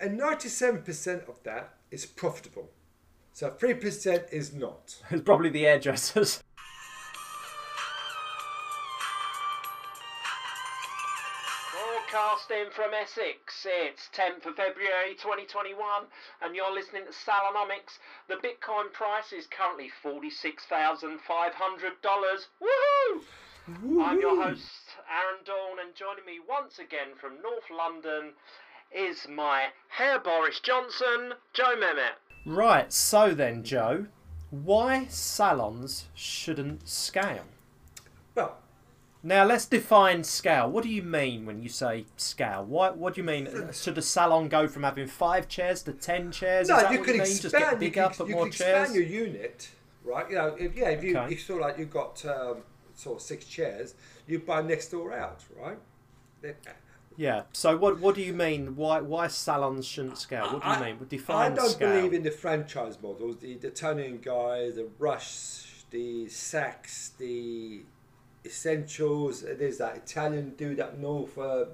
and 97% of that is profitable. So 3% is not. It's probably the hairdressers. Broadcasting from Essex, it's 10th of February 2021, and you're listening to Salonomics. The Bitcoin price is currently $46,500. Woohoo! I'm your host, Aaron Dawn, and joining me once again from North London is my hair Boris Johnson, Joe Mehmet. Right, so then, Joe, why salons shouldn't scale? Well, Now let's define scale. What do you mean when you say scale? Why, what do you mean? Should a salon go from having five chairs to ten chairs? no, Is that you what could you mean? Just get expand. You bigger, could, put you more could chairs. expand your unit, right? You know, if, yeah, if you, Okay. you feel like you've got um, sort of six chairs, you buy next door out, right? Then- Yeah. So what what do you mean? Why why salons shouldn't scale? What do you I- mean? I don't scale. believe in the franchise models, the, the Toni Guy, the Rush, the Saks, the Essentials. There's that Italian dude up north. Uh,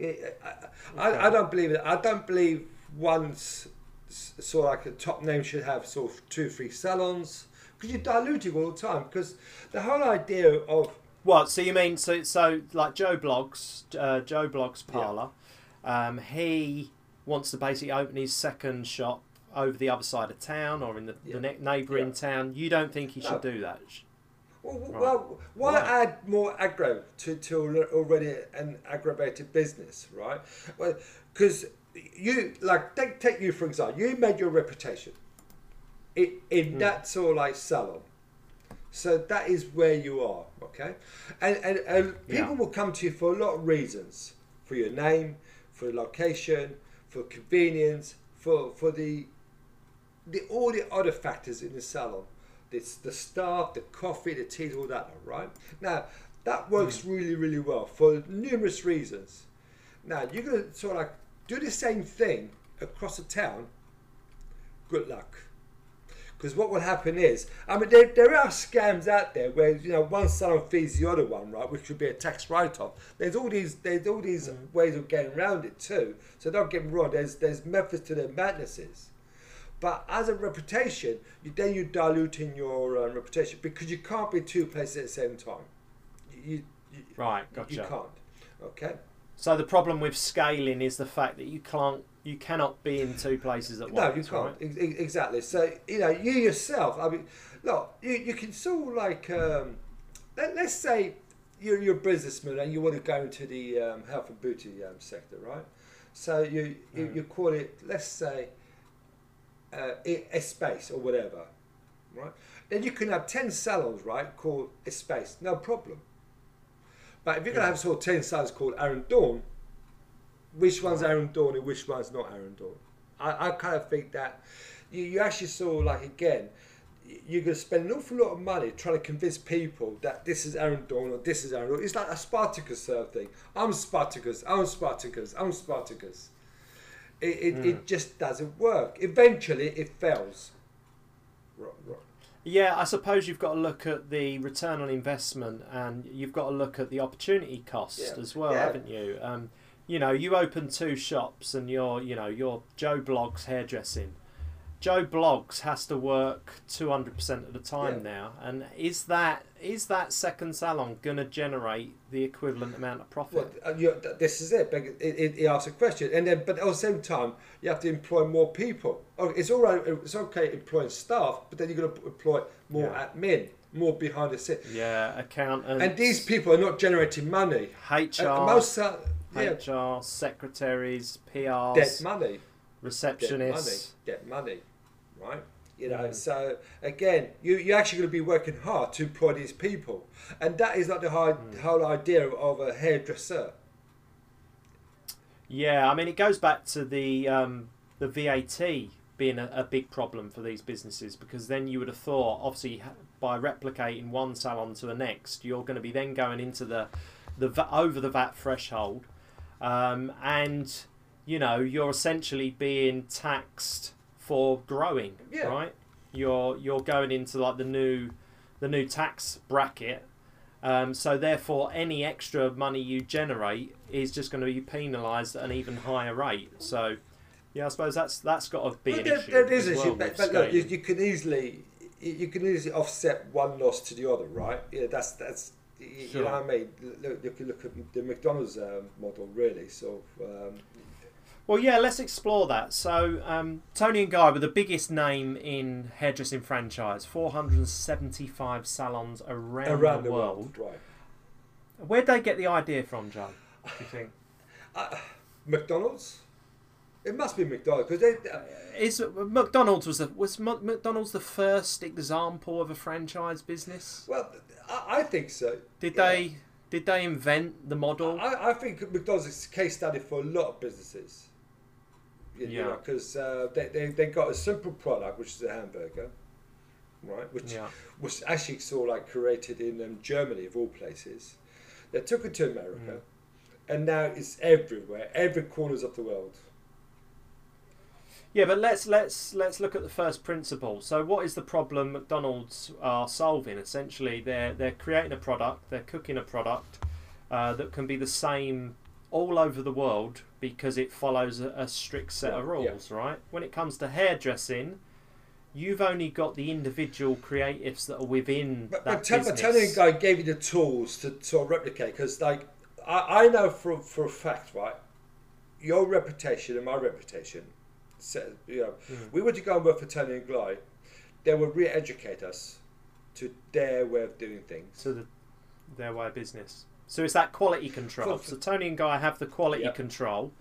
I, I, I don't believe it. I don't believe one's s- sort of like a top name should have sort of two, three salons because you're diluting all the time. Because the whole idea of What? So you mean so so like Joe Bloggs, uh, Joe Bloggs parlor, um, he wants to basically open his second shop over the other side of town or in the, Yeah. the ne- neighbouring Yeah. town. You don't think he should No. do that? Well, Right. well why Why? add more aggro to, to already an aggravated business, right? Well, because you like take take you for example, you made your reputation in, in Hmm. that sort of like salon. So that is where you are, okay? And and, and people Yeah. will come to you for a lot of reasons, for your name, for location, for convenience, for for the the all the other factors in the salon. It's the staff, the coffee, the teas, all that, right? Now that works mm. really, really well for numerous reasons. Now you're gonna sort of like do the same thing across the town. Good luck. Because what will happen is, I mean, there, there are scams out there where you know one salon feeds the other one, right? Which would be a tax write-off. There's all these, there's all these ways of getting around it too. So don't get me wrong. There's there's methods to their madnesses. But as a reputation, you, then you're diluting your uh, reputation because you can't be two places at the same time. You, you, Right, you can't. Okay. So the problem with scaling is the fact that you can't, you cannot be in two places at once. No, you can't. Right? Ex- ex- Exactly. So you know, you yourself. I mean, look, you, you can sort of like um, let, let's say you're you're a businessman and you want to go into the um, health and beauty um, sector, right? So you you, Mm. you call it, let's say, uh, a, space or whatever, right? Then you can have ten salons, right, called a space, no problem. But if you're gonna have sort of ten salons called Aaron Dawn, which one's Aaron Dawn and which one's not Aaron Dawn? I, I kind of think that you, you actually saw like again, you're going to spend an awful lot of money trying to convince people that this is Aaron Dawn or this is Aaron Dawn. It's like a Spartacus sort of thing. I'm Spartacus. I'm Spartacus. I'm Spartacus. It, it, Mm. it just doesn't work. Eventually, it fails. Right, right. Yeah, I suppose you've got to look at the return on investment and you've got to look at the opportunity cost Yeah. as well, Yeah. haven't you? Um, you know, you open two shops and you're, you know, you're Joe Bloggs hairdressing. Joe Bloggs has to work 200% of the time Yeah. now. And is that is that second salon going to generate the equivalent amount of profit? Well, uh, this is it. but It, it, it asks a question, and then, but at the same time, you have to employ more people. Oh, it's all right. It's okay employing staff, but then you're going to employ more Yeah. admin, more behind the scenes. yeah, accountants, And these people are not generating money. HR, Uh, most yeah, HR, secretaries, PRs, money, debt money, receptionists. debt money, right? You know, Mm. so again, you you're actually going to be working hard to employ these people, and that is not the whole, Mm. whole idea of a hairdresser. Yeah, I mean, it goes back to the um, the VAT being a, a big problem for these businesses because then you would have thought, obviously, by replicating one salon to the next, you're going to be then going into the the over the VAT threshold, um, and you know you're essentially being taxed for growing, Yeah. right? You're you're going into like the new the new tax bracket. Um, so therefore, any extra money you generate is just going to be penalised at an even higher rate. So Yeah, I suppose that's that's got to be But an issue. there is an issue, well but, but look, you, you can easily you can easily offset one loss to the other, right? Yeah, that's that's you Sure. know what I mean. Look, you can look at the McDonald's um, model, really. So um, Well, yeah, let's explore that. So, um, Toni and Guy were the biggest name in hairdressing franchise. 475 salons around, around the, world. right? Where'd they get the idea from, Joe? Do you think? McDonald's. It must be McDonald's because they. Uh, Is McDonald's was the, was McDonald's the first example of a franchise business? well, I, I think so. Did Yeah. they did they invent the model? I, I think McDonald's is a case study for a lot of businesses. You Yeah. Because uh, they, they, they got a simple product, which is a hamburger, right? Which yeah, was actually sort of like created in um, Germany, of all places. They took it to America, Mm. and now it's everywhere, every corners of the world. Yeah, but let's let's let's look at the first principle. So, what is the problem McDonald's are solving? Essentially, they're they're creating a product, they're cooking a product uh, that can be the same all over the world because it follows a, a strict set of Right, yeah. rules, right? When it comes to hairdressing, you've only got the individual creatives that are within But, that but, Toni- but Toni business. Guy gave you the tools to of replicate because, like, I, I know for for a fact, right, your reputation and my reputation. So, you know, Mm. we were to go and work for Toni and Guy, they would re-educate us to their way of doing things. to the, their way of business. So it's that quality control. For- So Toni and Guy have the quality Yep. control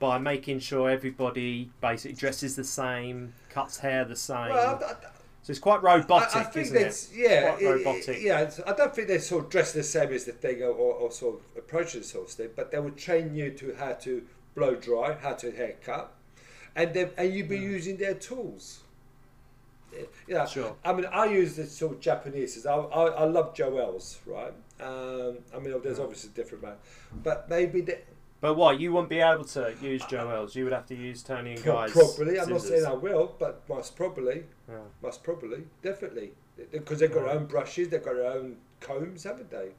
by making sure everybody basically dresses the same, cuts hair the same. Well, I, I, so it's quite robotic, I, I think isn't it? yeah, Quite it- it- yeah. I don't think they sort of dress the same as the thing or, or, or sort of approach the sort of thing, but they would train you to how to blow dry, how to haircut, and then and you'd be using their tools. Yeah, Sure. I mean, I use the sort of Japanese. I, I, I love Joewell's, right? Um, I mean, there's obviously a different man, but maybe they, But what you wouldn't be able to use Joewell's. You would have to use Toni and Guy's. probably. I'm not saying I will, but most probably, Yeah. most probably, definitely, because they've got their own brushes, they've got their own combs, haven't they?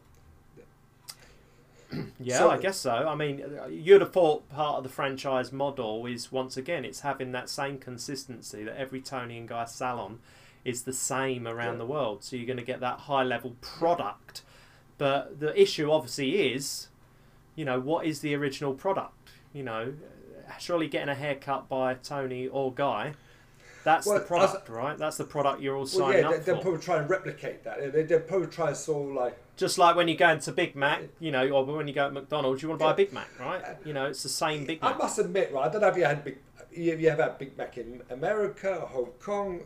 Yeah, So- I guess so. I mean, uh, you'd have thought part of the franchise model is once again it's having that same consistency that every Toni and Guy salon is the same around Yeah. the world. So you're going to get that high level product. But the issue obviously is, you know, what is the original product? You know, uh, surely getting a haircut by Toni or Guy. That's Well, the product, right? That's the product you're all Well, signing yeah, up they'll for. probably try and replicate that. They, they'll probably try and sort of like, Just like when you go into Big Mac, you know, or when you go to McDonald's, you want to buy a Big Mac, right? Uh, you know, it's the same Big Mac. I must admit, right? I don't know if you had big, you, you have had Big Mac in America, or Hong Kong,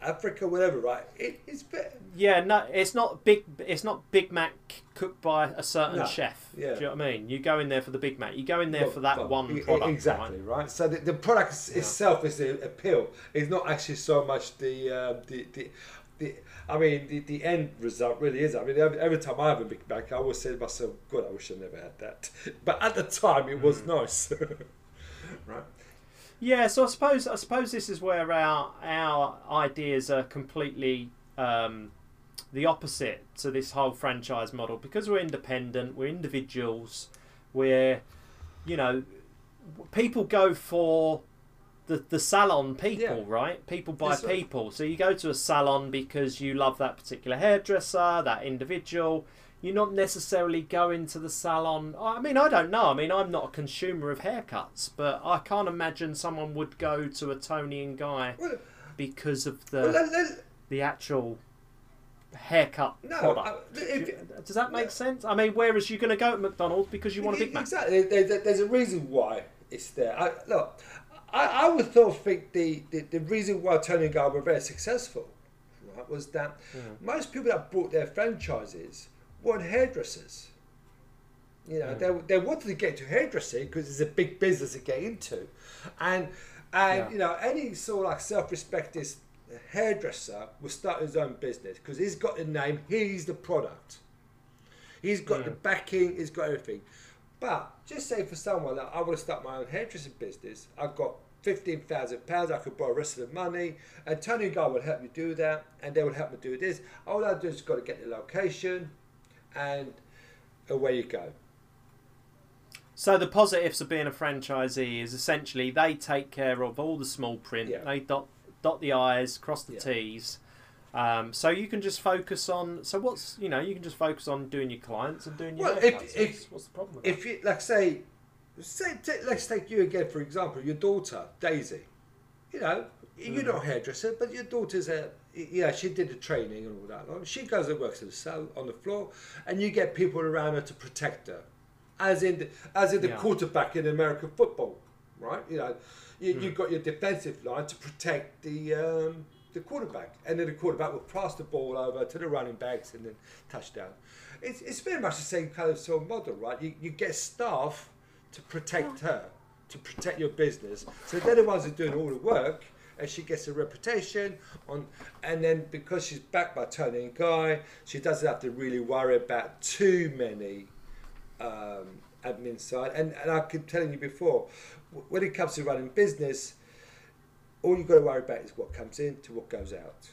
Africa, whatever, right? It, it's bit, Yeah, no, it's not big. It's not Big Mac cooked by a certain No, chef. yeah. Do you know what I mean? You go in there for the Big Mac. You go in there well, for that well, one product, exactly, right? right? So the, the product Yeah. itself is the appeal. It's not actually so much the uh, the, the the. I mean, the, the end result really is. I mean, every, every time I have a Big Mac, I always say to myself, "God, I wish I never had that." But at the time, it Mm. was nice, right? Yeah, so I suppose I suppose this is where our our ideas are completely um, the opposite to this whole franchise model because we're independent, we're individuals, we're you know people go for the the salon people, Yeah. right? People right. people. So you go to a salon because you love that particular hairdresser, that individual. You're not necessarily going to the salon. I mean, I don't know. I mean, I'm not a consumer of haircuts, but I can't imagine someone would go to a Toni and Guy Well, because of the well, let- let- the actual haircut No, product. I- if- Does that make no. sense? I mean, whereas you're going to go to McDonald's because you want a Big Mac. Exactly. There- there- there's a reason why it's there. I, look, I, I would sort of think the, the, the reason why Toni and Guy were very successful right, was that mm. most people that bought their franchises weren't hairdressers. You know, Mm. they, they wanted to get into hairdressing because it's a big business to get into, and and Yeah. you know any sort of like self-respecting hairdresser will start his own business because he's got the name, he's the product. He's got the Mm. backing, he's got everything. But just say for someone that I want to start my own hairdressing business, I've got fifteen thousand pounds, I could borrow the rest of the money, and Toni Guy will help me do that, and they will help me do this. All I do is got to get the location, and away you go. So the positives of being a franchisee is essentially they take care of all the small print. Yeah. They dot dot the i's, cross the Yeah. t's. Um, so you can just focus on. So what's you know you can just focus on doing your clients and doing your Well, if- haircuts. if- what's, what's the problem? With if you like say, say ta let's take you again for example, your daughter Daisy. You know, you're not a hairdresser, but your daughter's a yeah. She did the training and all that. Like, She goes and works at the cell on the floor, and you get people around her to protect her, as in the, as in the Yeah. quarterback in American football, right? You know, you, you've got your defensive line to protect the. Um, the quarterback, and then the quarterback will pass the ball over to the running backs and then touchdown. It's, it's very much the same kind of sort of model, right? You, you get staff to protect her, to protect your business. So they're the ones who are doing all the work, and she gets a reputation on. And then because she's backed by Toni and Guy, she doesn't have to really worry about too many um, admin side. And, and I keep telling you before, when it comes to running business, all you've got to worry about is what comes in to what goes out.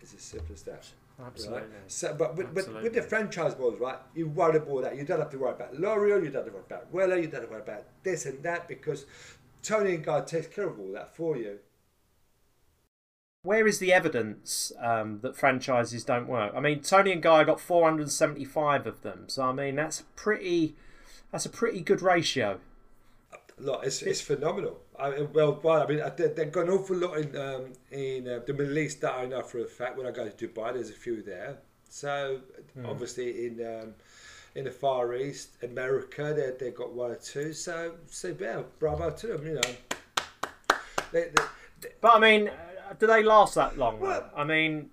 It's as simple as that. Absolutely. Right? So, but with, with, with the franchise models, right, you worry about that. You don't have to worry about L'Oreal, you don't have to worry about Wella, you don't have to worry about this and that because Toni and Guy takes care of all that for you. Where is the evidence um, that franchises don't work? I mean, Toni and Guy got 475 of them, so I mean that's pretty. That's a pretty good ratio. Look, it's, it's phenomenal. I, well, well, I mean, they- they've got an awful lot in um, in uh, the Middle East that I know for a fact. When I go to Dubai, there's a few there. So obviously in um, in the Far East, America, they they got one or two. So so yeah, bravo to them. You know, they, they, But I mean, uh, do they last that long? Well- I mean,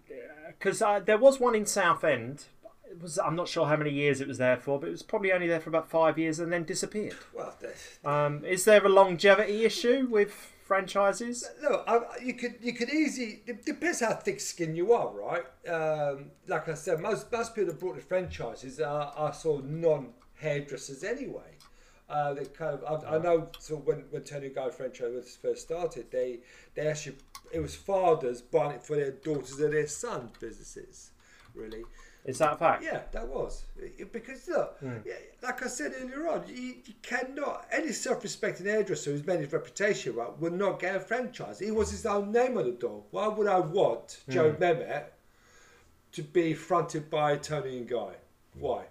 because uh, there was one in Southend. It was I'm not sure how many years it was there for, but it was probably only there for about five years and then disappeared. well, Um, is there a longevity issue with franchises? Look, I, you could you could easily. It depends how thick skin you are, right? Um, like I said, most most people that brought the franchises are, are sort of non hairdressers anyway. Uh, they kind of. I, I know. So when when Toni Guy franchise was first started, they they actually it was fathers buying it for their daughters and their sons' businesses, really. Is that a fact? Yeah, that was because look, hmm. yeah, like I said earlier on, you, you cannot any self-respecting hairdresser who's made his reputation right will not get a franchise. He was his own name on the door. Why would I want hmm. Joe Mehmet to be fronted by Toni and Guy? Why?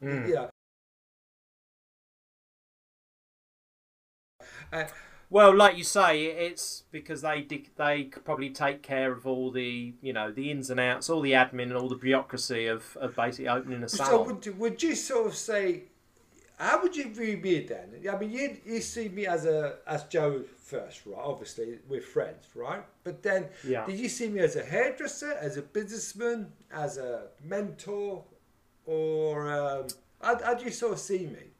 Hmm. Yeah. Uh, Well, like you say, it's because they they probably take care of all the you know the ins and outs, all the admin, and all the bureaucracy of, of basically opening a so salon. would you, would you sort of say, how would you view me then? I mean, you you see me as a as Joe first, right? Obviously, we're friends, right? But then, Yeah. did you see me as a hairdresser, as a businessman, as a mentor, or um, how, how do you sort of see me?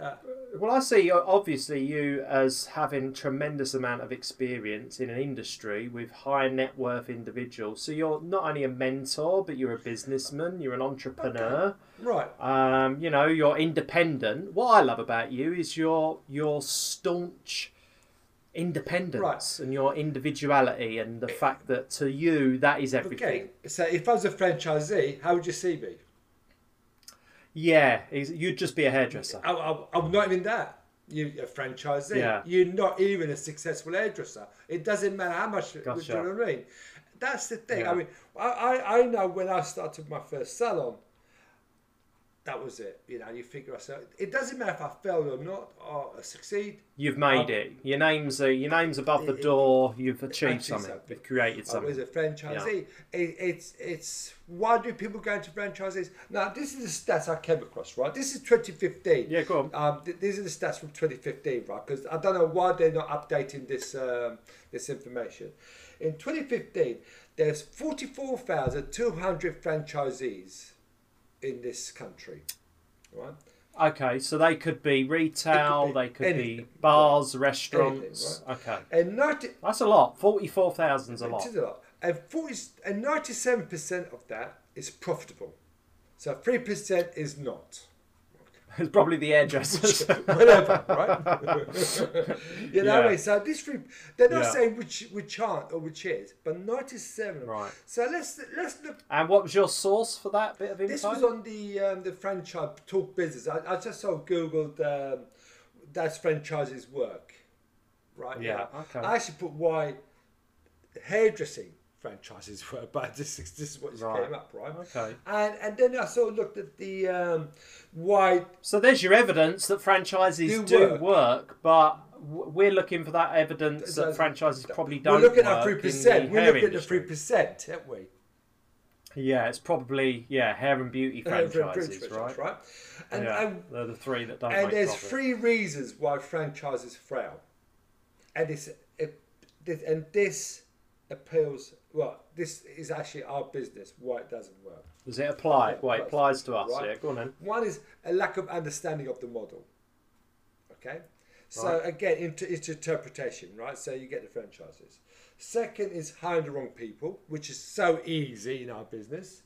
Uh, Well, I see obviously you as having tremendous amount of experience in an industry with high net worth individuals. So you're not only a mentor, but you're a businessman. You're an entrepreneur. right. Um, you know, you're independent. What I love about you is your your staunch independence and your individuality, and the fact that to you that is everything. Okay. So if I was a franchisee, how would you see me? Yeah, you'd just be a hairdresser. I, I, I'm not even that. You're a franchisee. Yeah. You're not even a successful hairdresser. It doesn't matter how much. Do Gotcha. you know what I mean? That's the thing. Yeah. I mean, I, I, I know when I started my first salon, that was it. You know, you figure yourself. It doesn't matter if I fail or not or succeed. You've made Um, it. Your name's uh, your name's above the it- door. You've achieved something. something. You've created something. I was a franchisee. It, it's it's why do people go into franchises? Now this is the stats I came across. Right, this is 2015. Yeah, go on. Um, th- these are the stats from 2015, right? Because I don't know why they're not updating this um, this information. In 2015, there's 44,200 franchisees in this country, right? Okay, so they could be retail. be they could anything. be bars, restaurants. Anything, Okay, And 90, that's a lot. Forty-four thousand's a lot. is a lot. And 40, and 97% of that is profitable. So 3% is not. It's probably the hairdressers. Whatever, right? you know what I mean? So this three, they're not Yeah. saying which which aren't or which is, but 97. Right. So let's let's look. and what was your source for that bit of info? This was on the um, the franchise talk business. I, I just sort of googled um, that's franchises work, right? Yeah, now. okay. I actually put why hairdressing franchises were, but this is this is what just Right. came up, right? Okay. And and then I sort of looked at the um, why So there's your evidence that franchises Do do, work. work. but we're looking for that evidence that franchises probably we're don't looking work at three percent. We're looking at the three percent, aren't we? Yeah, it's probably yeah hair and beauty franchises, franchise, right? And, yeah, and they're the three that don't and there's profit. three reasons why franchises fail, and it's it, this, and this appeals. Well, this is actually our business. Why it doesn't work. Does it apply? Yeah, Well, it applies to us. Right. Yeah, go on then. One is a lack of understanding of the model. Okay, so Right. again, into it's interpretation, right? So you get the franchises. Second is hiring the wrong people, which is so easy in our business.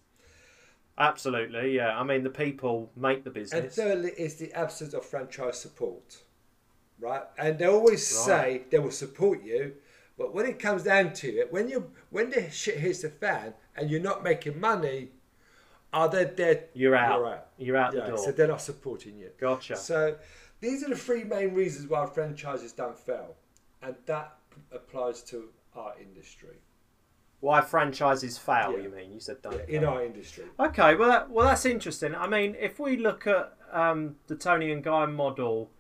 Absolutely, yeah. I mean, the people make the business. And thirdly is the absence of franchise support, right? And they always say they will support you, but when it comes down to it, when you when the shit hits the fan and you're not making money, are they dead? You're out. You're out. You're out Yeah, the door. so they're not supporting you. Gotcha. So these are the three main reasons why franchises don't fail, and that applies to our industry. Why franchises fail? Yeah. You mean? You said don't. Yeah, in our industry. Okay, well, that, well, that's interesting. I mean, if we look at um, the Toni and Guy model,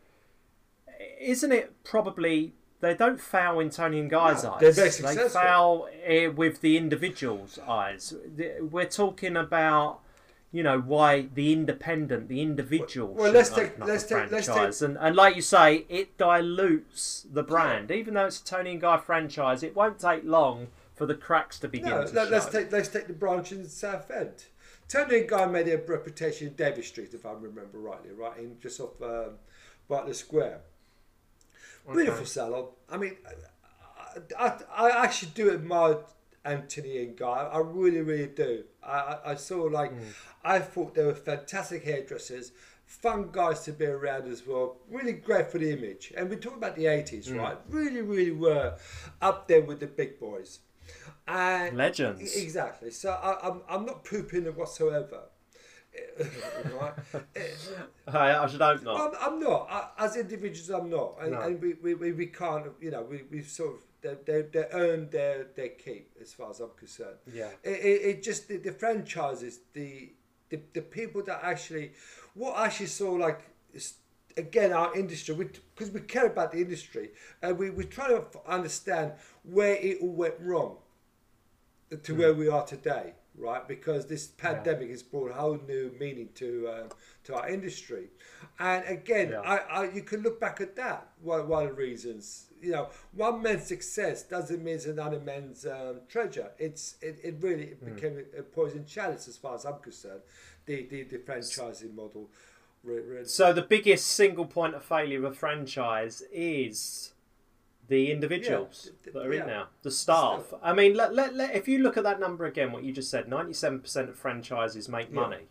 isn't it probably they don't foul in Toni and Guy's No, eyes? they're very They successful. fail eh, with the individual's eyes. We're talking about. You know why the independent, the individual. Well, let's take- let's take- let's take- and and like you say, it dilutes the brand. Even though it's a Toni and Guy franchise, it won't take long for the cracks to begin No, to let, us take let's take the branch in South End. Toni and Guy made a reputation in Davies Street, if I remember rightly, right in just off um, Berkeley Square. Beautiful salon. I mean, I, I, I actually do admire Anthony and Guy. I really, really do. I, I, saw like, hmm. I thought they were fantastic hairdressers, fun guys to be around as well. Really great for the image. And we're talking about the 80s, hmm. right? Really, really were up there with the big boys. And Legends. Exactly. So I, I'm, I'm not pooping them whatsoever. Right? Eh, I, I should hope not. I'm, I'm not. I, as individuals, I'm not. And, No. and we, we, we, we can't, you know, we, we've sort of, they, they, they earned their, their keep as far as I'm concerned. Yeah. It, it, it just, the, the franchises, the, the, the people that actually, what I actually saw like, is, again, our industry, because we, care about the industry, and we, we try to understand where it all went wrong to hmm. where we are today, right? Because this pandemic has brought a whole new meaning to um, to our industry, and again, Yeah. I, I you can look back at that. One, one of the reasons, you know, one man's success doesn't mean it's another man's um, treasure. It's it, it really it became a, a poison chalice as far as I'm concerned. The the, the franchising model. So the biggest single point of failure of a franchise is the individuals Yeah, th- th- that are in now, the staff. I mean, let, let, let, if you look at that number again, what you just said, ninety-seven percent of franchises make Yeah. money.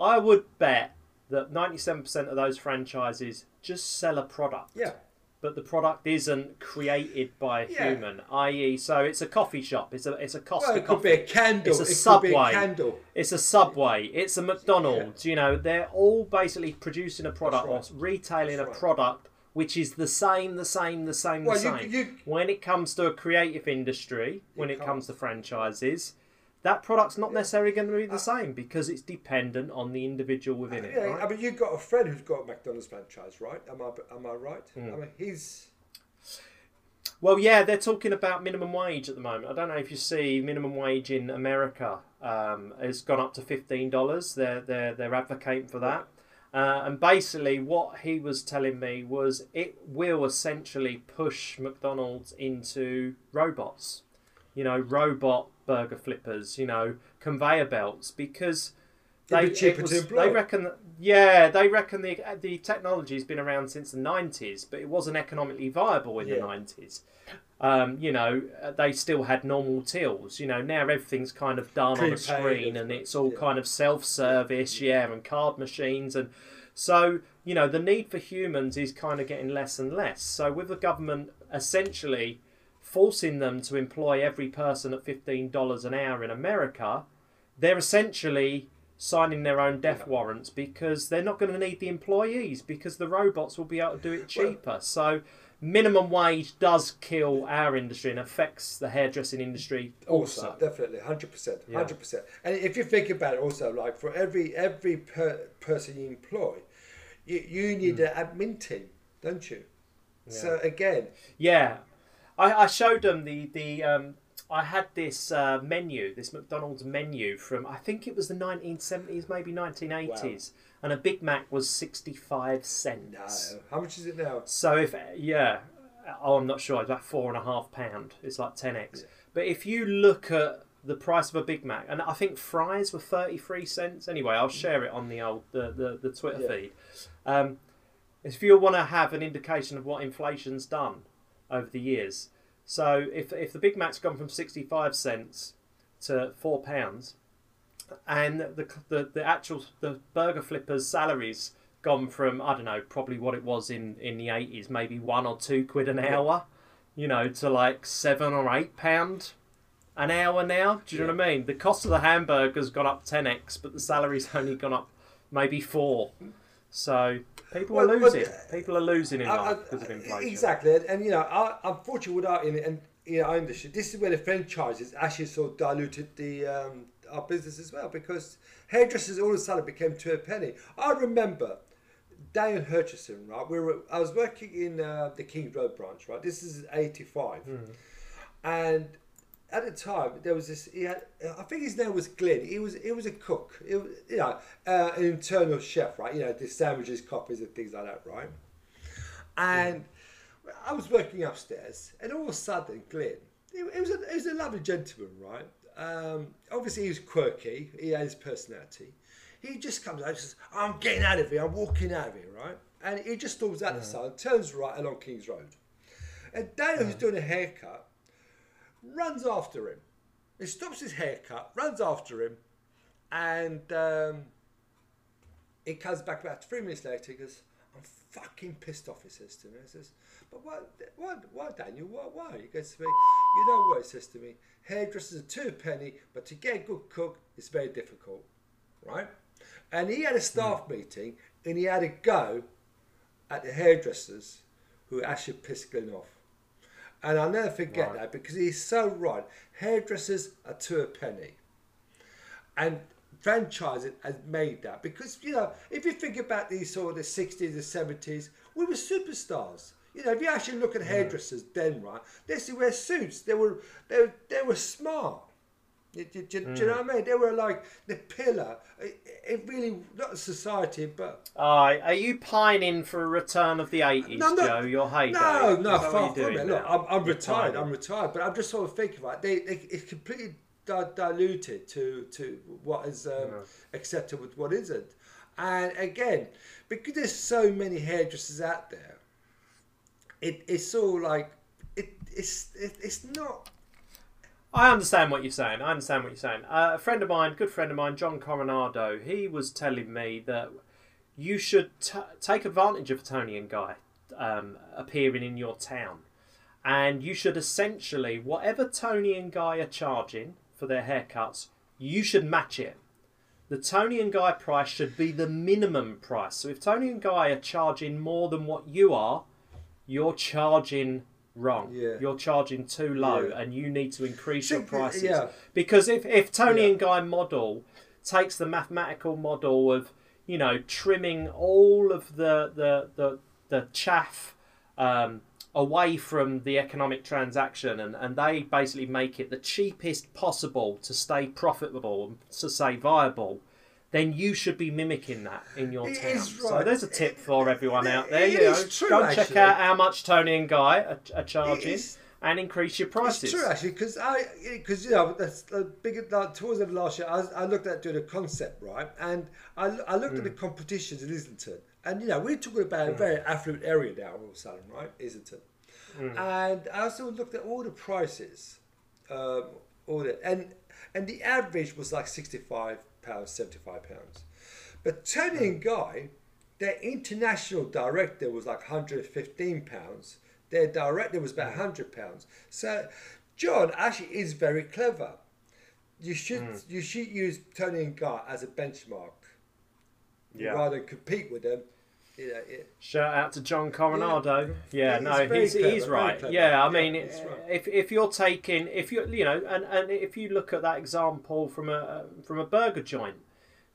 I would bet that ninety-seven percent of those franchises just sell a product. yeah. But the product isn't created by a Yeah. human, i.e., so it's a coffee shop. It's a it's a Costa Well, it could coffee. be a candle. It's a it Subway. a. It's a Subway. It's a McDonald's. You know, they're all basically producing a product That's or retailing a right. product which is the same, the same, the same, the Well, you- same. you- when it comes to a creative industry, when it comes to franchises, that product's not necessarily going to be the same because it's dependent on the individual within it. Yeah, right? I mean, you've got a friend who's got a McDonald's franchise, right? Am I am I right? Hmm. I mean, he's Well, yeah, they're talking about minimum wage at the moment. I don't know if you see minimum wage in America um, has gone up to fifteen dollars. They're they're they're advocating for that. Uh, and basically, what he was telling me was it will essentially push McDonald's into robots, you know, robot burger flippers, you know, conveyor belts, because they was, they reckon yeah they reckon the the technology has been around since the 90s but it wasn't economically viable in yeah. the 90s um, you know, uh, they still had normal tills. You know, now everything's kind of done on a screen, and it's all yeah. kind of self-service, yeah, and card machines, and so you know the need for humans is kind of getting less and less. So with the government essentially forcing them to employ every person at fifteen dollars an hour in America, they're essentially signing their own death warrants because they're not going to need the employees because the robots will be able to do it cheaper. so minimum wage does kill our industry and affects the hairdressing industry also. Also, definitely, hundred percent, hundred percent. And if you think about it, also like for every every per, person you employ, you, you need an admin team, don't you? So again, Yeah, I, I showed them the the. Um, I had this uh, menu, this McDonald's menu from I think it was the 1970s, maybe 1980s, and a Big Mac was 65 no, cents. how much is it now? So if yeah, oh, I'm not sure. It's about four and a half pound. It's like 10x. But if you look at the price of a Big Mac, and I think fries were 33 cents. Anyway, I'll share it on the old the the, the Twitter Yeah. feed. Um, if you want to have an indication of what inflation's done over the years, so if if the Big Mac's gone from 65 cents to four pounds, and the, the the actual the burger flippers' salaries gone from I don't know probably what it was in in the 80s, maybe one or two quid an hour, you know, to like seven or eight pound an hour now. Do you know what I mean? The cost of the hamburger's gone up 10x, but the salary's only gone up maybe four. So people are Well, but, losing. people are losing in I- life I- because of inflation. Exactly, and, and you know, I, unfortunately, without in and you know, our industry, this is where the franchises actually sort of diluted the um, our business as well because hairdressers all of a sudden became two a penny. I remember Daniel Hutchison, right? We were I was working in uh, the Kings Road branch, right? This is '85, and at the time there was this. He had, I think his name was Glenn. He was he was a cook. It was, you know, uh, an internal chef, right? You know, the sandwiches, coffees, and things like that, right? And I was working upstairs, and all of a sudden, Glenn, he, he was a, he was a lovely gentleman, right? Um, obviously, he was quirky. He had his personality. He just comes out and says, "I'm getting out of here. I'm walking out of here," right? And he just storms out the side, turns right along King's Road, and Daniel, who's doing a haircut, runs after him. He stops his haircut, runs after him, and um, he comes back about three minutes later. He goes, "I'm fucking pissed off." He says to me. He says, "But why, why, why, Daniel? Why, why?" He goes to me, "You know what?" He says to me, "Hairdressers are two penny, but to get a good cook, it's very difficult, right?" And he had a staff meeting, and he had a go at the hairdressers who actually pissed Glenn off. And I'll never forget Right. that because he's so right. Hairdressers are two a penny. And franchising has made that because, you know, if you think about these sort of the 60s and 70s, we were superstars. You know, if you actually look at hairdressers then, right, they used to wear suits. They were, they, they were smart. Do, do- do- do you know what I mean? They were like the pillar. It, it really, not society, but Aye, are you pining for a return of the 80s, No, no. Joe? Your heyday? No, no, far from it. Look. I'm, I'm retired. pining. I'm retired, but I'm just sort of thinking about it. They, they, it's completely di- diluted to to what is um, accepted with what isn't. And again, because there's so many hairdressers out there, it, it's all like it, it's it, it's not. I understand what you're saying. I understand what you're saying. Uh, a friend of mine, good friend of mine, John Coronado, he was telling me that you should t- take advantage of a Toni and Guy um, appearing in your town. And you should essentially, whatever Toni and Guy are charging for their haircuts, you should match it. The Toni and Guy price should be the minimum price. So if Toni and Guy are charging more than what you are, you're charging wrong. Yeah. You're charging too low, Yeah. and you need to increase your prices. yeah. Because if, if Toni Yeah. and Guy model takes the mathematical model of you know trimming all of the the the, the chaff um, away from the economic transaction and, and they basically make it the cheapest possible to stay profitable and to stay viable then you should be mimicking that in your It town. is So there's a tip for everyone out there. It You know, true, go and check out how much Toni and Guy are, are charging and increase your prices. It's true actually because I because you know that's the big like, towards the end of last year I, was- I looked at doing a concept right? And I, I looked at the mm. competitions in Islington. And you know we're talking about a mm. very affluent area now all of a sudden right? Islington. Mm. And I also looked at all the prices um, all the and and the average was like sixty five pounds seventy five pounds but Toni and Guy their international director was like 115 pounds. Their director was about 100 pounds. So John actually is very clever. you should Mm. you should use Toni and Guy as a benchmark Yeah. rather than compete with them. You know, it, Shout out to John Coronado. Yeah, He's no, he's, clever, he's right. clever. Yeah, I Yeah, mean, right. if if you're taking, if you you know, and, and if you look at that example from a from a burger joint,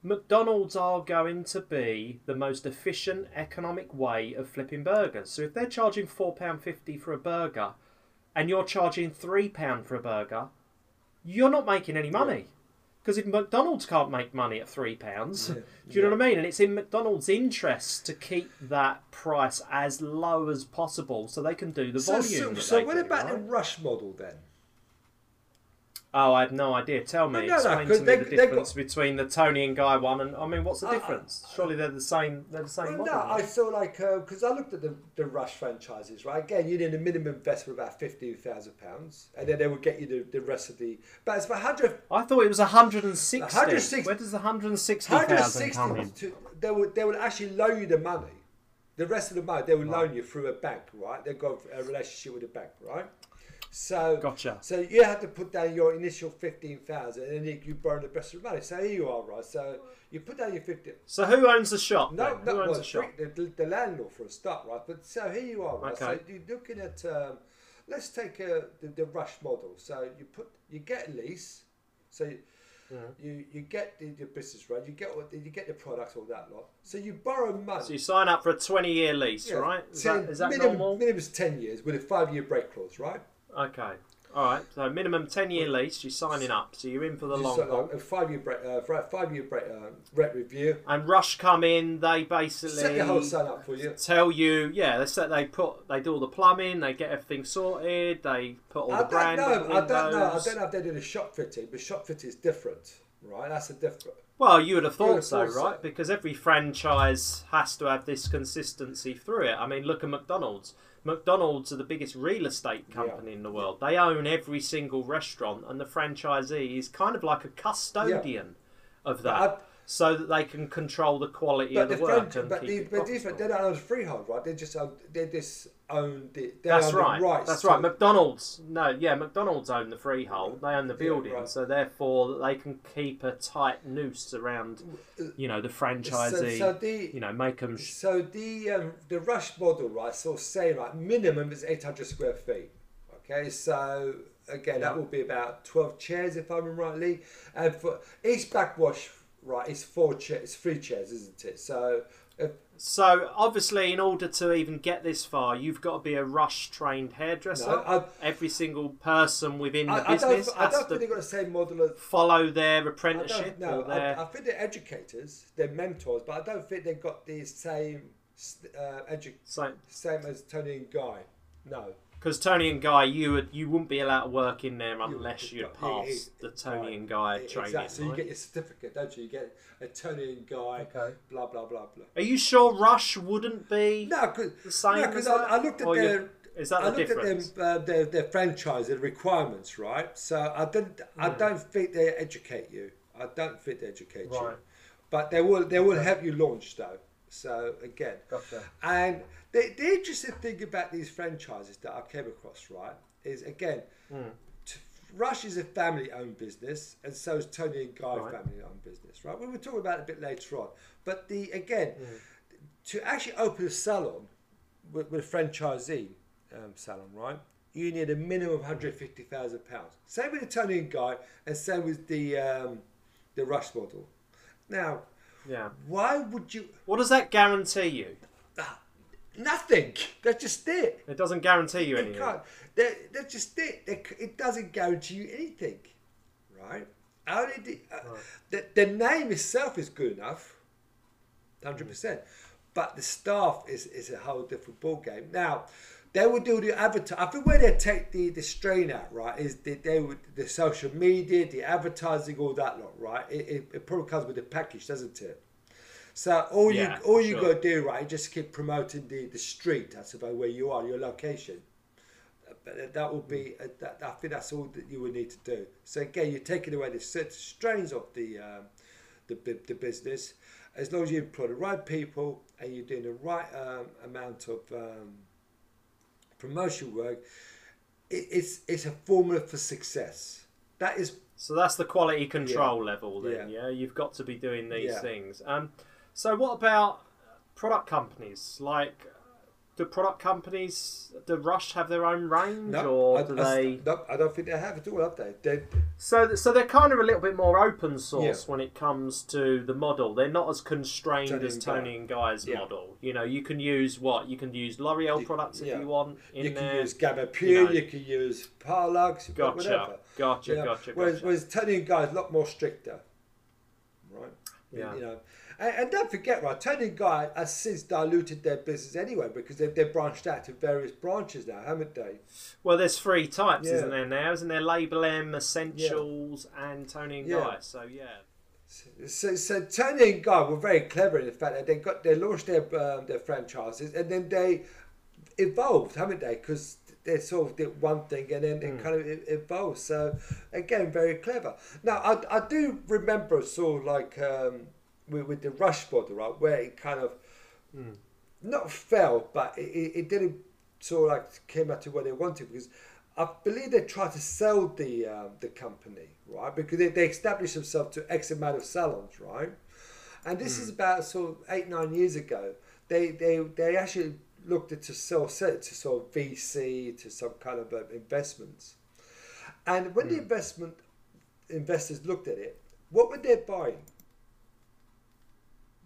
McDonald's are going to be the most efficient economic way of flipping burgers. So if they're charging four pound fifty for a burger, and you're charging three pound for a burger, you're not making any money. Because if McDonald's can't make money at three pounds, Yeah, do you know what I mean? And it's in McDonald's interest to keep that price as low as possible, so they can do the so, volume. so, so what do, about the rush model then? Oh, I have no idea. Tell me, No, no, no, to me they- the difference between the Toni and Guy one, and I mean, what's the I- I- difference? Surely they're the same. They're the same Well, model. no, I right? saw like uh, because I looked at the, the Rush franchises, right? Again, you need a minimum investment of about fifteen thousand pounds, and then they would get you the, the rest of the. But it's for hundred. I thought it was 160. 160 Where does the 160,000 come in? to, they would they would actually loan you the money. The rest of the money they would loan you through a bank, right? They've got a relationship with a bank, right? So Gotcha. So you have to put down your initial fifteen thousand, and then you, borrow the rest of the money. So here you are, right? So you put down your fifteen. So who owns the shop? No, then? no, who owns well, the shop? the, the, landlord for a start, right? But so here you are, right? So you're looking at, um, let's take uh, the, the rush model. So you put, you get a lease, so you, you, you get the, the business run, you get what- you get the product, all that lot. So you borrow money. So you sign up for a 20-year lease, Yeah, right? Is 10 that, is that minimum, normal? Minimum is ten years with a five-year break clause, right? Okay. All right. So minimum 10-year lease. You're signing up, so you're in for the long haul. up, a five-year break, uh, five-year break, uh, rent review. And Rush come in. They basically Set your whole sign up for you. tell you, yeah, they set they put they do all the plumbing, they get everything sorted, they put all I the don't brand know. I don't know. I don't know if they did a shop fitting, but shop fitting is different, right? That's a different. Well, you would have would thought so, thought so. right? Because every franchise has to have this consistency through it. I mean, look at McDonald's. McDonald's are the biggest real estate company in the world. They own every single restaurant, and the franchisee is kind of like a custodian of that, I- so that they can control the quality But of the, the work and but, the, but these, they don't own freehold, right? They just uh, own, they just own the. They That's own right. The rights That's to- right. McDonald's. No, yeah, McDonald's own the freehold. They own the Yeah, building, right. so therefore they can keep a tight noose around, you know, the franchisee. So, so the you know, make them. so the um, the rush model, right? So say right, minimum is eight hundred square feet. Okay, so again, that will be about twelve chairs if I remember rightly, and for each backwash, right, it's four chairs, three chairs, isn't it? So. If, So obviously, in order to even get this far, you've got to be a rush trained hairdresser. No, I- Every single person within the I, I business don't, I don't think to they've got the same model of follow their apprenticeship don't their. I, I think they're educators, they're mentors, but I don't think they've got the same uh, edu- so, same as Toni and Guy. No. Because Toni and Guy, you would you wouldn't be allowed to work in there unless you'd passed the Toni right. and Guy training. Exactly. So you right? get your certificate, don't you? You get a Toni and Guy, Okay. blah blah blah blah. Are you sure Rush wouldn't be No, because the same? no, as 'cause that? I, I looked at Or their. Is that I the looked difference? at them, uh, their, their franchise, their requirements, right? So I don't, I don't think they educate you. I don't think they educate you, but they will, they will help you launch though. So again, Gotcha. And the, the interesting thing about these franchises that I came across, right, is again, t- Rush is a family-owned business, and so is Toni and Guy Right. family-owned business, right? We will talk about it a bit later on. But the again, Mm. to actually open a salon with, with a franchisee um, salon, right? You need a minimum of hundred fifty thousand pounds. Same with the Toni and Guy, and same with the um, the Rush model. Now, Yeah. why would you? What does that guarantee you? ah, Nothing. That's just it. It doesn't guarantee you They anything. can't. They're, they're just it. They, it doesn't guarantee you anything, right? Only the, uh, the the name itself is good enough, hundred percent, but the staff is is a whole different ball game. Now, they would do the advertising. I think where they take the the strain out, right, is that they would the social media, the advertising, all that lot, right. It, it, it probably comes with a package, doesn't it? So all Yeah, you all you sure. got to do, right, is just keep promoting the the street. I suppose where you are, your location. But that will be. Uh, that, I think that's all that you would need to do. So again, you're taking away the certain strains of the um, the the business. As long as you employ the right people and you're doing the right um, amount of um, promotion work, it, it's it's a formula for success. that is So that's the quality control level then, Yeah. yeah. You've got to be doing these Yeah. things. Um, so what about product companies? Like, do product companies, do Rush have their own range, or I, do I- they? no, I don't think they have at all, have they? So, so they're kind of a little bit more open source Yeah. when it comes to the model. They're not as constrained Toni as and Guy. Toni and Guy's Yeah. model. You know, you can use what you can use L'Oreal products if yeah. you want you can there. use Gamma you you, can use Parlux, Gotcha, whatever. gotcha, you know. gotcha, Whereas, gotcha. whereas Toni and Guy is a lot more stricter, right? Yeah. You know, and, and don't forget, right? Toni and Guy has since diluted their business anyway because they've, they've branched out to various branches now, haven't they? Well, there's three types, Yeah. isn't there now? Isn't there Label M, Essensuals, and Toni and Yeah. Guy? So yeah. So, so Toni and Guy were very clever in the fact that they got they launched their um, their franchises and then they evolved, haven't they? Because they sort of did one thing and then it kind of evolved. So again, very clever. Now I, I do remember sort of like um, with, with the Rush model, right, where it kind of not fell, but it, it, didn't sort of like came out to where they wanted because I believe they tried to sell the um, the company, right? Because they, they established themselves to X amount of salons, right? And this is about sort of eight nine years ago. They they they actually looked at to sell set to sort of VC to some kind of uh, investments. And when the investment investors looked at it, what were they buying?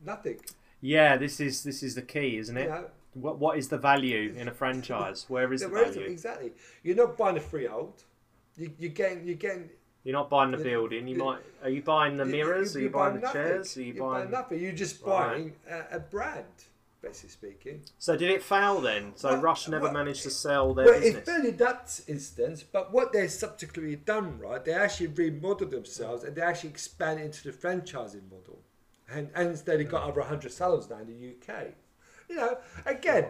Nothing. Yeah, this is this is the key, isn't it? You know, What what is the value in a franchise? Where is the where is it? value? Exactly. You're not buying a freehold. You, you're getting, you're getting. You're not buying the building. You you- might. Are you buying the mirrors? you- Are you you're buying the nothing. chairs? Are you You're buying? nothing. You're just Right. buying a, a brand, basically speaking. So did it fail then? So Well, Rush never well, managed to sell their well, it business. failed in that instance, but what they subsequently done, right? They actually remodeled themselves and they actually expanded into the franchising model, and and instead they got over hundred salons now in the UK. You know, again,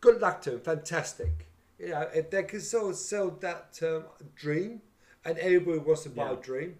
good luck to him, Fantastic. You know, if they can sort of sell that um, dream, and everybody wants to buy Yeah. a dream,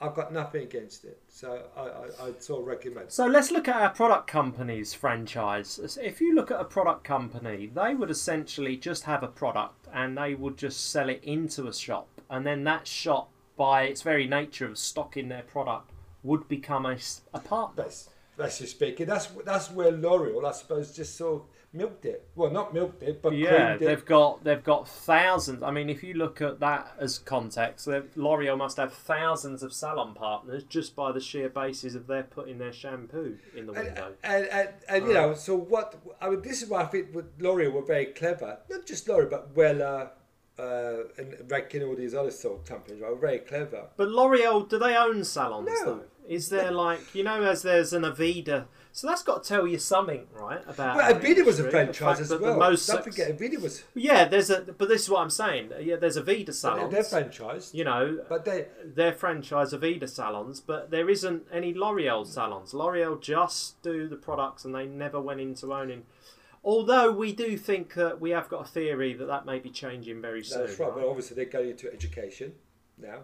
I've got nothing against it. So I, I, I'd sort of recommend. So let's look at our product company's franchise. If you look at a product company, they would essentially just have a product and they would just sell it into a shop, and then that shop, by its very nature of stocking their product, would become a, a partner. That's that's just speaking. That's that's where L'Oreal, I suppose, just sort of milked it. Well, not milked it, but Yeah, they've got they've got thousands. I mean, if you look at that as context, L'Oreal must have thousands of salon partners just by the sheer basis of their putting their shampoo in the And, window. and, and, and you know, so what? I mean, this is why I think with L'Oreal were very clever. Not just L'Oreal, but Wella uh, and Redken, all these other sort of companies were very clever. But L'Oreal, do they own salons No. though? Is there like you know, as there's an Aveda, so that's got to tell you something, right? About But our Aveda was a franchise as well. most Don't forget, Aveda was Yeah, there's a. But this is what I'm saying. Yeah, there's Aveda salons. they're franchised, you know, but they they're franchise Aveda salons, but there isn't any L'Oreal salons. L'Oreal just do the products, and they never went into owning. Although we do think that we have got a theory that that may be changing very soon. that's right. right? But obviously, they're going into education now,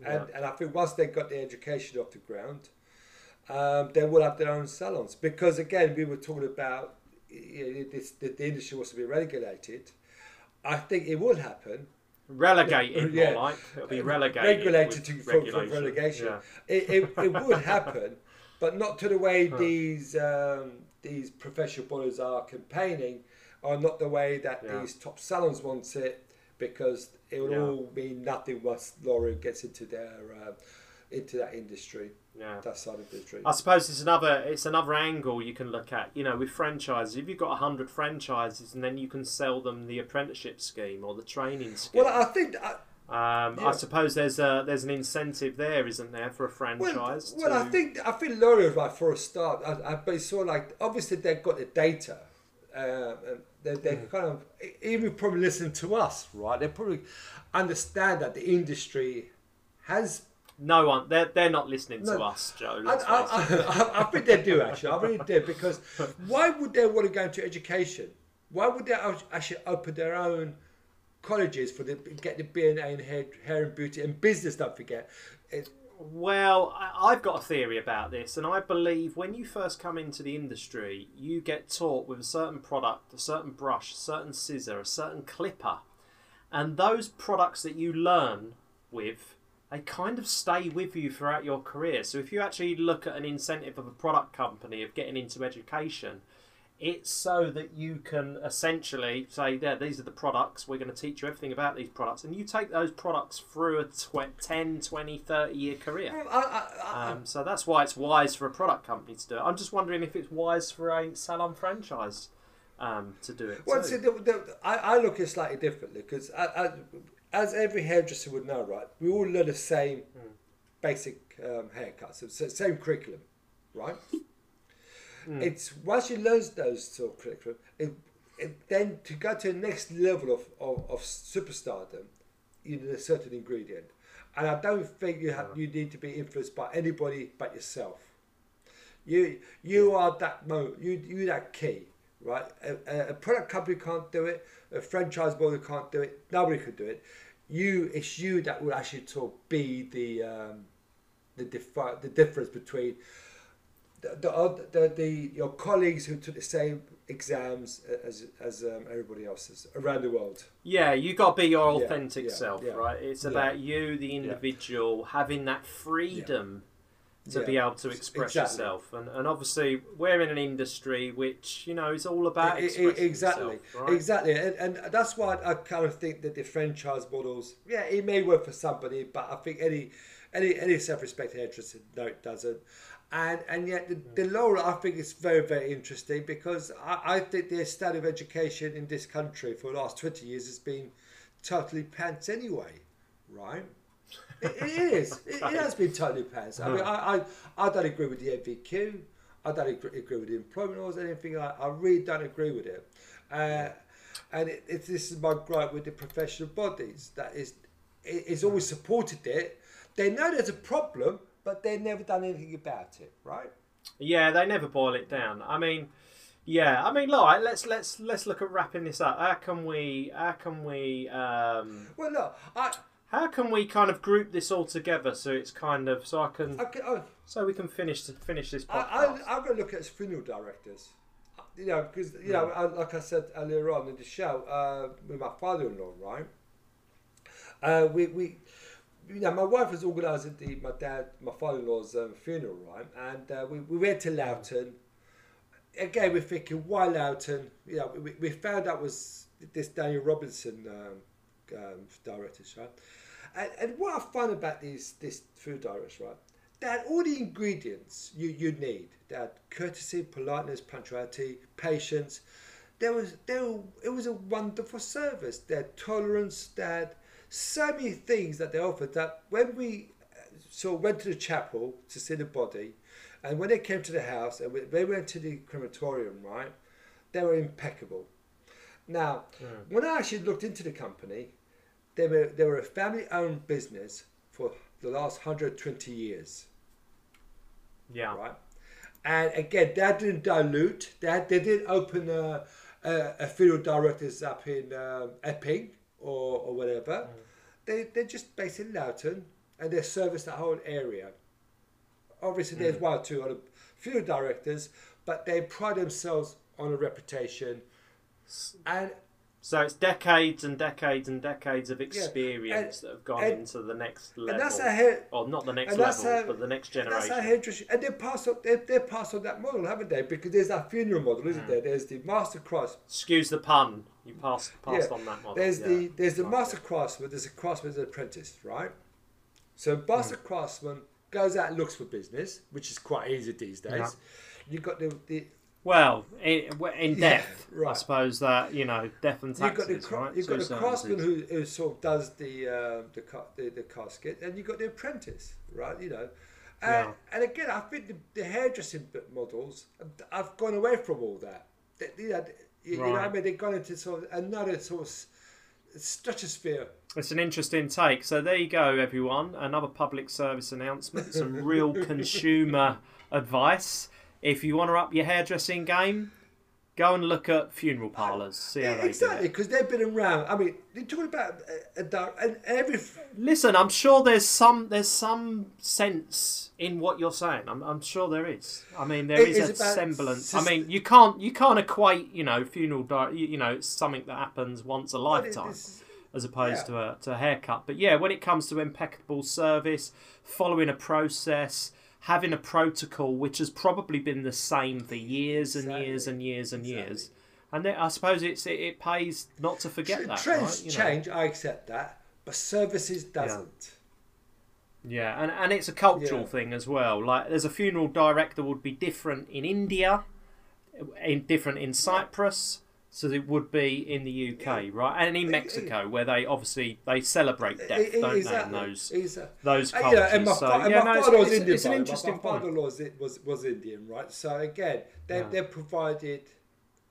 Yeah. and I think once they got the education off the ground, um, they will have their own salons because again, we were talking about you know, this, the, the industry was to be regulated. I think it will happen. Relegated, Yeah. more like it'll be relegated. regulated to, for relegation. Yeah. It, it, it would happen, but not to the way these um, these professional bodies are campaigning, or not the way that Yeah. these top salons want it, because it will Yeah. all mean nothing once L'Oreal gets into their uh, into that industry, Yeah. that side of the industry. I suppose it's another it's another angle you can look at. You know, with franchises, if you've got hundred franchises, and then you can sell them the apprenticeship scheme or the training scheme. Well, I think. I, um, yeah. I suppose there's a there's an incentive there, isn't there, for a Well, franchise? well, I think I think L'Oreal right for a start. I, I, but it's sort of like obviously they've got the data. Uh, and they they Mm. kind of even probably listen to us, right? They probably understand that the industry has. no one they're they're not listening to us, Joe. I, I. I, I think they do actually. I really do because why would they want to go into education? Why would they actually open their own colleges for the get the BNA in hair, hair and beauty and business? Don't forget. It, Well, I've got a theory about this, and I believe when you first come into the industry, you get taught with a certain product, a certain brush, a certain scissor, a certain clipper, and those products that you learn with they kind of stay with you throughout your career. So if you actually look at an incentive of a product company of getting into education, it's so that you can essentially say, yeah, these are the products, we're going to teach you everything about these products, and you take those products through a tw- 10, 20, 30 year career. I, I, I, Um, so that's why it's wise for a product company to do it. I'm just wondering if it's wise for a salon franchise um, to do it. Well, see, the, the, I, I look at it slightly differently because as every hairdresser would know, right, we all learn the same Hmm. basic um, haircuts, so same curriculum, right? Hmm. It's once you learn those sort of curriculum, it, it, then to go to the next level of, of, of superstardom, you need a certain ingredient, and I don't think you have you need to be influenced by anybody but yourself. You you are that mo you you that key, right? A, a- a product company can't do it. A franchise model can't do it. Nobody could do it. You it's you that will actually sort of be the um, the defi- the difference between the, the, the, the your colleagues who took the same exams as as um, everybody else's around the world. Yeah, you got to be your authentic yeah, self, yeah, right? It's yeah. about you, the individual, having that freedom to Yeah, be able to express exactly. yourself. And, and obviously, we're in an industry which, you know, is all about e- expressing exactly, yourself, right? exactly, and, and that's why I kind of think that the franchise models, yeah, it may work for somebody, but I think any any any self-respecting hairdresser no, it doesn't. And and yet the, the law, I think is very very interesting because I, I think the state of education in this country for the last twenty years has been totally pants anyway, right? it, it is. It, it has been totally pants. I mean, I, I, I don't agree with the NVQ. I don't agree, agree with the employment laws, anything. I, I really don't agree with it. Uh, and it, it, this is my gripe with the professional bodies. That is, it, it's always supported it. They know there's a problem, but they've never done anything about it, right? Yeah, they never boil it down. I mean, yeah, I mean, look, let's let's let's look at wrapping this up. How can we? How can we? Um, Well, look, I, how can we kind of group this all together so it's kind of so I can can- I, so we can finish finish this podcast. I, I'm going to look at funeral directors. You know, because you know, I, like I said earlier on in the show, uh, with my father-in-law, right? Uh, we, we, you know, my wife was organising the my dad, my father-in-law's um, funeral, right? And uh, we, we went to Loughton. Again, we're thinking, why Loughton? You know, we, we found out was this Daniel Robinson um, um, directors, right? And, and what I find about these this food directors, right? Had all the ingredients you, you need. Had courtesy, politeness, punctuality, patience. There was there it was a wonderful service. Had tolerance. Had so many things that they offered that when we so went to the chapel to see the body, and when they came to the house and we, they went to the crematorium, right? They were impeccable. Now, when I actually looked into the company, they were they were a family-owned business for the last 120 years, yeah, right? And again, that didn't dilute. That they didn't open a, a, a funeral directors up in um, Epping or, or whatever. Mm. They they're just based in Loughton and they service that whole area. Obviously, there's mm. one or two other few directors, but they pride themselves on a reputation. And So it's decades and decades and decades of experience and- that have gone and- into the next level. and that's hair, or not the next level, how- but the next And That's generation. how and they pass on, they, they pass on that model, haven't they? Because there's that funeral model, Mm. isn't there? There's the master cross. Excuse the pun. You passed passed Yeah. on that model. There's yeah. the there's the master craftsman. There's a craftsman's apprentice, right? So Mm. master craftsman goes out and looks for business, which is quite easy these days. Yeah. You've got the, the Well, in, in Yeah, death, I suppose that you know death and you've got taxes, the right? you've got the craftsman who, who sort of does the uh, the, the the casket, and you've got the apprentice, right? You know. And, Yeah. and again, I think the, the hairdressing models, I've gone away from all that. You, know, you, you know I mean? They've gone into sort of another sort of stratosphere. It's an interesting take. So there you go, everyone. Another public service announcement. Some real consumer advice. If you want to up your hairdressing game, go and look at funeral parlours. See how they exactly, because they've been around. I mean, you're talking about a, a dark, and every Listen, I'm sure there's some there's some sense in what you're saying. I'm, I'm sure there is. I mean, there It is is a semblance. I mean, you can't you can't equate you know funeral di- you, you know it's something that happens once a lifetime. as opposed Yeah. to a to a haircut. But yeah, when it comes to impeccable service, following a process, having a protocol which has probably been the same for years and years and years and years. Exactly. And then I suppose it's it, it pays not to forget Tr- that. Trends right? You know? change, I accept that, but services doesn't. Yeah, and, and it's a cultural Yeah. thing as well. Like, there's a funeral director would be different in India, in different in Cyprus, so it would be in the UK, right? And in Mexico, where they obviously they celebrate death, e- don't exactly. they? In those Exactly. those cultures. yeah, and my, so and yeah, my no, father was Indian. it's an interesting my father-in-law was, was was Indian, right? So again, they Yeah. they provided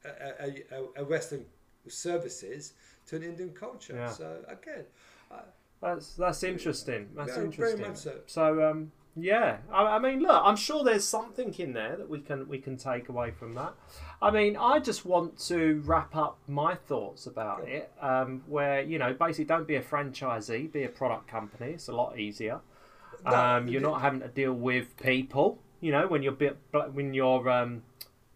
a, a, a, Western services to an Indian culture. Yeah. So again, uh, That's that's interesting. That's interesting. much so. So um, yeah, I, I mean, look, I'm sure there's something in there that we can we can take away from that. I mean, I just want to wrap up my thoughts about it. Um, where you know, basically, don't be a franchisee, be a product company. It's a lot easier. Um, you're not having to deal with people. You know, when you're bit, when you're um,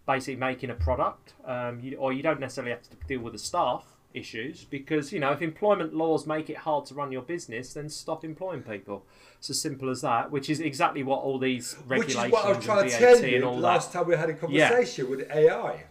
basically making a product, um, you, or you don't necessarily have to deal with the staff issues because you know if employment laws make it hard to run your business, then stop employing people. It's as simple as that. Which is exactly what all these regulations which is what I was trying to tell you last that. time we had a conversation with AI.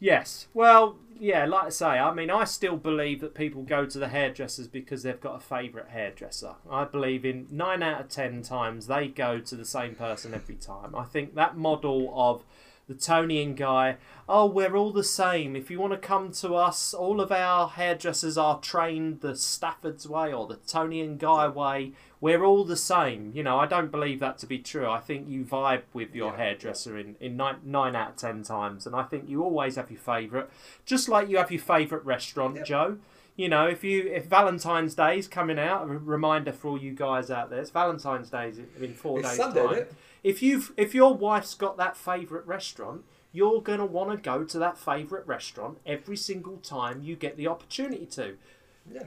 Yes. Well, yeah, like I say, I mean, I still believe that people go to the hairdressers because they've got a favourite hairdresser. I believe in nine out of ten times they go to the same person every time. I think that model of the Toni and guy, oh, we're all the same. If you want to come to us, all of our hairdressers are trained the Stafford's way or the Toni and guy way. We're all the same. You know, I don't believe that to be true. I think you vibe with your Yeah. hairdresser in, in nine, nine out of ten times. And I think you always have your favourite. Just like you have your favourite restaurant, Yep. Joe. You know, if you if Valentine's Day is coming out, a reminder for all you guys out there, it's Valentine's Day in- four It's days' Sunday, time. isn't it? If you've if your wife's got that favourite restaurant, you're gonna want to go to that favourite restaurant every single time you get the opportunity to. Yeah.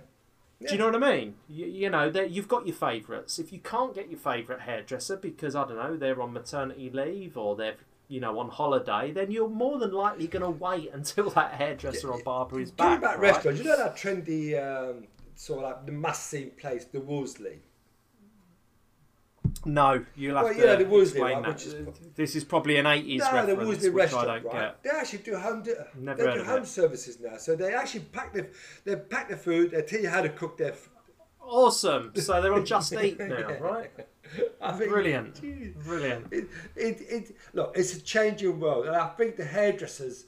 Do you know what I mean? You, you know that you've got your favourites. If you can't get your favourite hairdresser because I don't know they're on maternity leave or they're you know on holiday, then you're more than likely going to wait until that hairdresser or barber is back. about right? restaurants, you know that trendy um, sort of like the must-see place, the Wolseley. No, you'll have Well, to yeah, the Wolseley explain that. which is- This is probably an 80s No, the reference, Wolseley which I restaurant, don't right? get. They actually do home. Do, Never they do home it. services now, so they actually pack the they pack the food. They tell you how to cook their. f- Awesome. So they're on Just Eat now, Yeah. right? I think, Brilliant. Jeez. Brilliant. It, it, it, look, it's a changing world, and I think the hairdressers,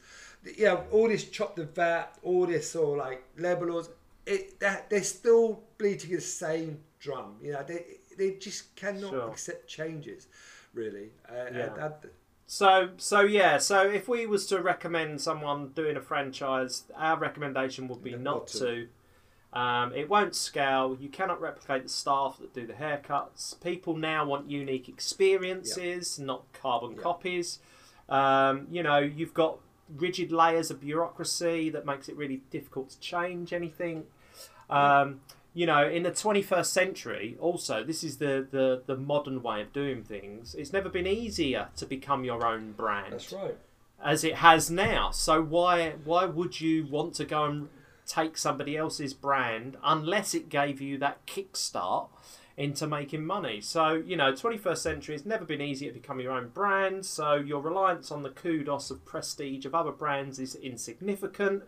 you know, all this chopped the vat, all this or like labelers, it that they're still bleeding the same drum. You know, they they just cannot Sure. accept changes, really. Uh, and Yeah. that- So, so yeah. So, if we was to recommend someone doing a franchise, our recommendation would be not not to. to. Um, it won't scale. You cannot replicate the staff that do the haircuts. People now want unique experiences, not carbon Yeah. copies. Um, you know, you've got rigid layers of bureaucracy that makes it really difficult to change anything. Um, you know, in the 21st century, also, this is the, the, the modern way of doing things. It's never been easier to become your own brand that's right. as it has now. So why why would you want to go and take somebody else's brand unless it gave you that kickstart into making money? So you know, 21st century has never been easier to become your own brand. So your reliance on the kudos of prestige of other brands is insignificant.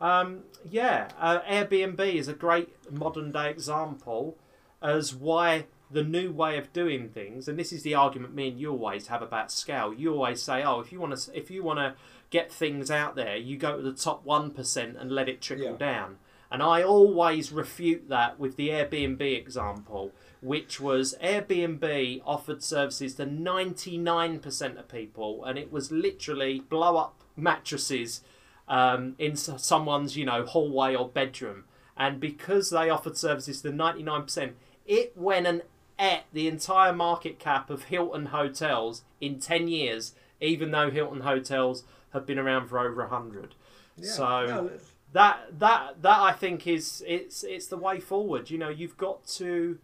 Um, yeah, uh, Airbnb is a great modern day example as why the new way of doing things, and this is the argument me and you always have about scale. You always say, "Oh, if you want to, if you want to get things out there, you go to the top one percent and let it trickle Yeah. down." And I always refute that with the Airbnb example, which was Airbnb offered services to 99% of people, and it was literally blow up mattresses um, in someone's, you know, hallway or bedroom. And because they offered services to 99%, it went and ate the entire market cap of Hilton hotels in 10 years, even though Hilton hotels have been around for over 100. Yeah. So No, that that that I think is it's it's the way forward. You know, you've got to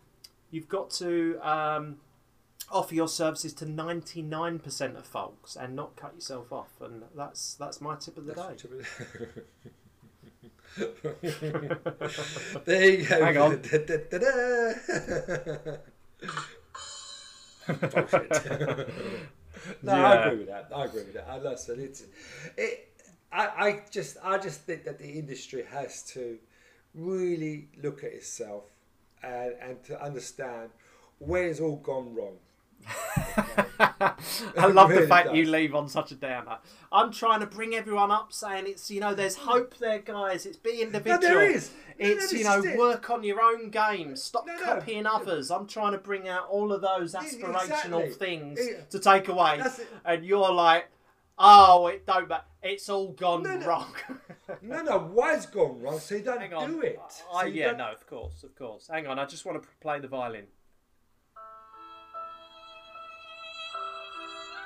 you've got to um, offer your services to ninety nine percent of folks and not cut yourself off. And that's that's my tip of the day. that's there you go. Hang on. no, I agree with that. I agree with that. I listen. It's it. I, I just I just think that the industry has to really look at itself and and to understand where it's all gone wrong. I love the fact does. you leave on such a downer. I'm trying to bring everyone up, saying it's you know there's hope there, guys. It's be individual. there is. No, no, It's this you know it. work on your own game. Stop No, no. copying others. I'm trying to bring out all of those aspirational exactly. things It- to take away, and you're like, oh, it don't. ma- It's all gone No, no. wrong. No, no, why it's gone wrong? So you don't do it. I, So you yeah, don't- no, of course, of course. Hang on, I just want to play the violin.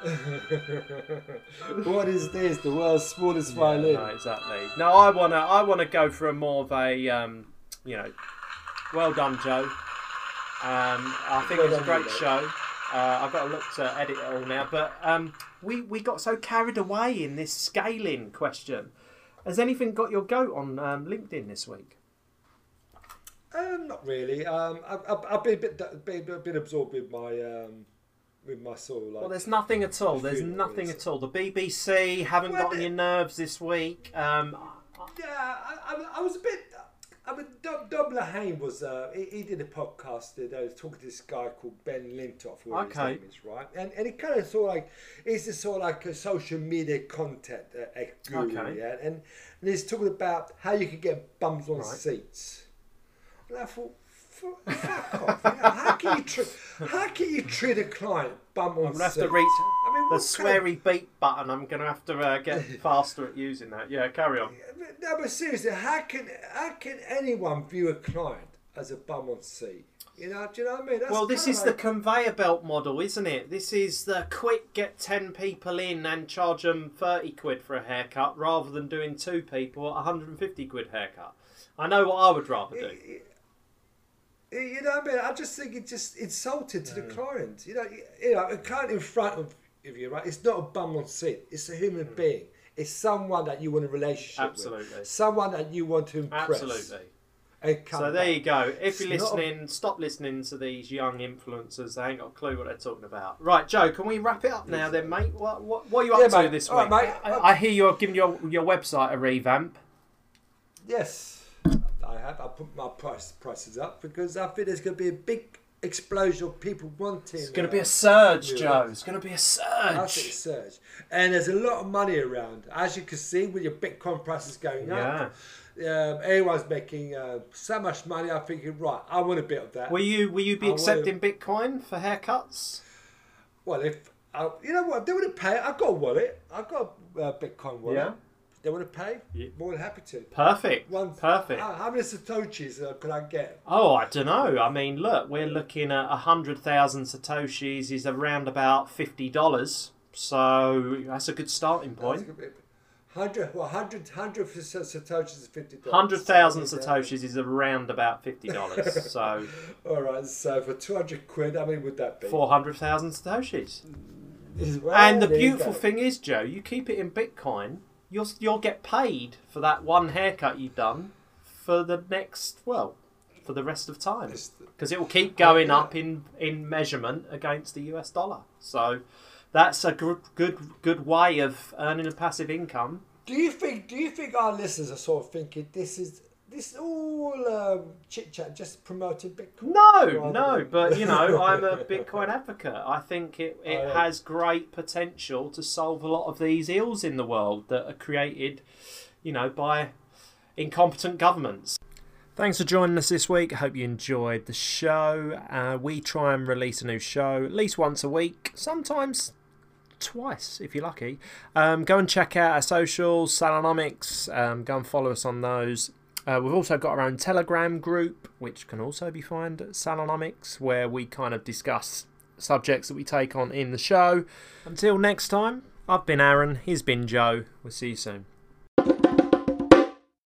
what is this? The world's smallest violin. No, exactly. No, I wanna, I wanna go for a more of a, um, you know, well done, Joe. Um, I think Well it's a great Joe. show. Uh, I've got to look to edit it all now, but um, we we got so carried away in this scaling question. Has anything got your goat on um, LinkedIn this week? Um, not really. Um, I've, I've, I've been a bit, been, a bit absorbed with my um, with my sort of like. Well, there's nothing at all. There's nothing at all. The BBC haven't Well, got on your nerves this week. Um, Yeah, I, I, I was a bit. I mean, Dom, Dom Lahane was. Uh, he, he did a podcast. That I was talking to this guy called Ben Lintoff, who Okay. his name is, right? And and he kind of sort of like he's just sort of like a social media content uh, uh, guru, Okay. yeah. And, and he's talking about how you can get bums on Right. seats. And I thought. Fu- Fuck off! You know, how can you treat how can you treat a client bum on I'm gonna have to reach I mean, the kind of- sweary beat button. I'm gonna have to uh, get faster at using that. Yeah, carry on. No, but seriously, how can how can anyone view a client as a bum on seat? You know, do you know what I mean? That's Well, this is the conveyor belt model, isn't it? This is the quick get 10 people in and charge them 30 quid for a haircut rather than doing two people at 150 quid haircut. I know what I would rather do. You know what I mean? I just think it's just insulting to the Mm. client. You know, you- you know, a client in front of of you, right? It's not a bum on seat. It's a human being. It's someone that you want a relationship Mm. Absolutely. with. Someone that you want to impress. Absolutely. So there you go. If you're It's not a- listening, stop listening to these young influencers. They ain't got a clue what they're talking about. Right, Joe, can we wrap it up now then, mate? What, what, what are you up Yeah, to mate. this All week? right, mate. I, I hear you're giving your, your website a revamp. Yes, I have. I put my price prices up because I think there's going to be a big explosion of people wanting. It's going to uh, be a surge, yeah. Joe. It's going to be a I think surge. surge, and there's a lot of money around. As you can see, with your Bitcoin prices going Yeah. up, um, everyone's making uh, so much money. I'm thinking, right, I want a bit of that. Will you will you be I accepting Bitcoin for haircuts? well, if I, you know what, they to pay. I've got a wallet. I've got a uh, Bitcoin wallet. Yeah. They want to pay. Yeah. More than happy to. Perfect. One, Perfect. How, how many satoshis uh, could I get? Oh, I don't know. I mean, look, we're looking at a hundred thousand satoshis is around about fifty dollars. So that's a good starting point. Hundred, well, hundred, hundred satoshis is fifty dollars. Hundred thousand satoshis is around about fifty dollars. So All right, so for two hundred quid, how many would that be? four hundred thousand satoshis. Well, And the beautiful thing is, Joe, you keep it in Bitcoin, you'll you'll get paid for that one haircut you've done for the next well, for the rest of time because it will keep going up in in measurement against the US dollar. So that's a good good good way of earning a passive income. Do you think? Do you think our listeners are sort of thinking this is this is all um, chit chat, just promoting Bitcoin? No, no, than- but you know, I'm a Bitcoin advocate. I think it, it Oh, yeah. has great potential to solve a lot of these ills in the world that are created, you know, by incompetent governments. Thanks for joining us this week. I hope you enjoyed the show. Uh, we try and release a new show at least once a week, sometimes twice if you're lucky. Um, go and check out our socials, Salonomics. Um, go and follow us on those. Uh, we've also got our own Telegram group, which can also be found at Salonomics, where we kind of discuss subjects that we take on in the show. Until next time, I've been Aaron, he's been Joe. We'll see you soon.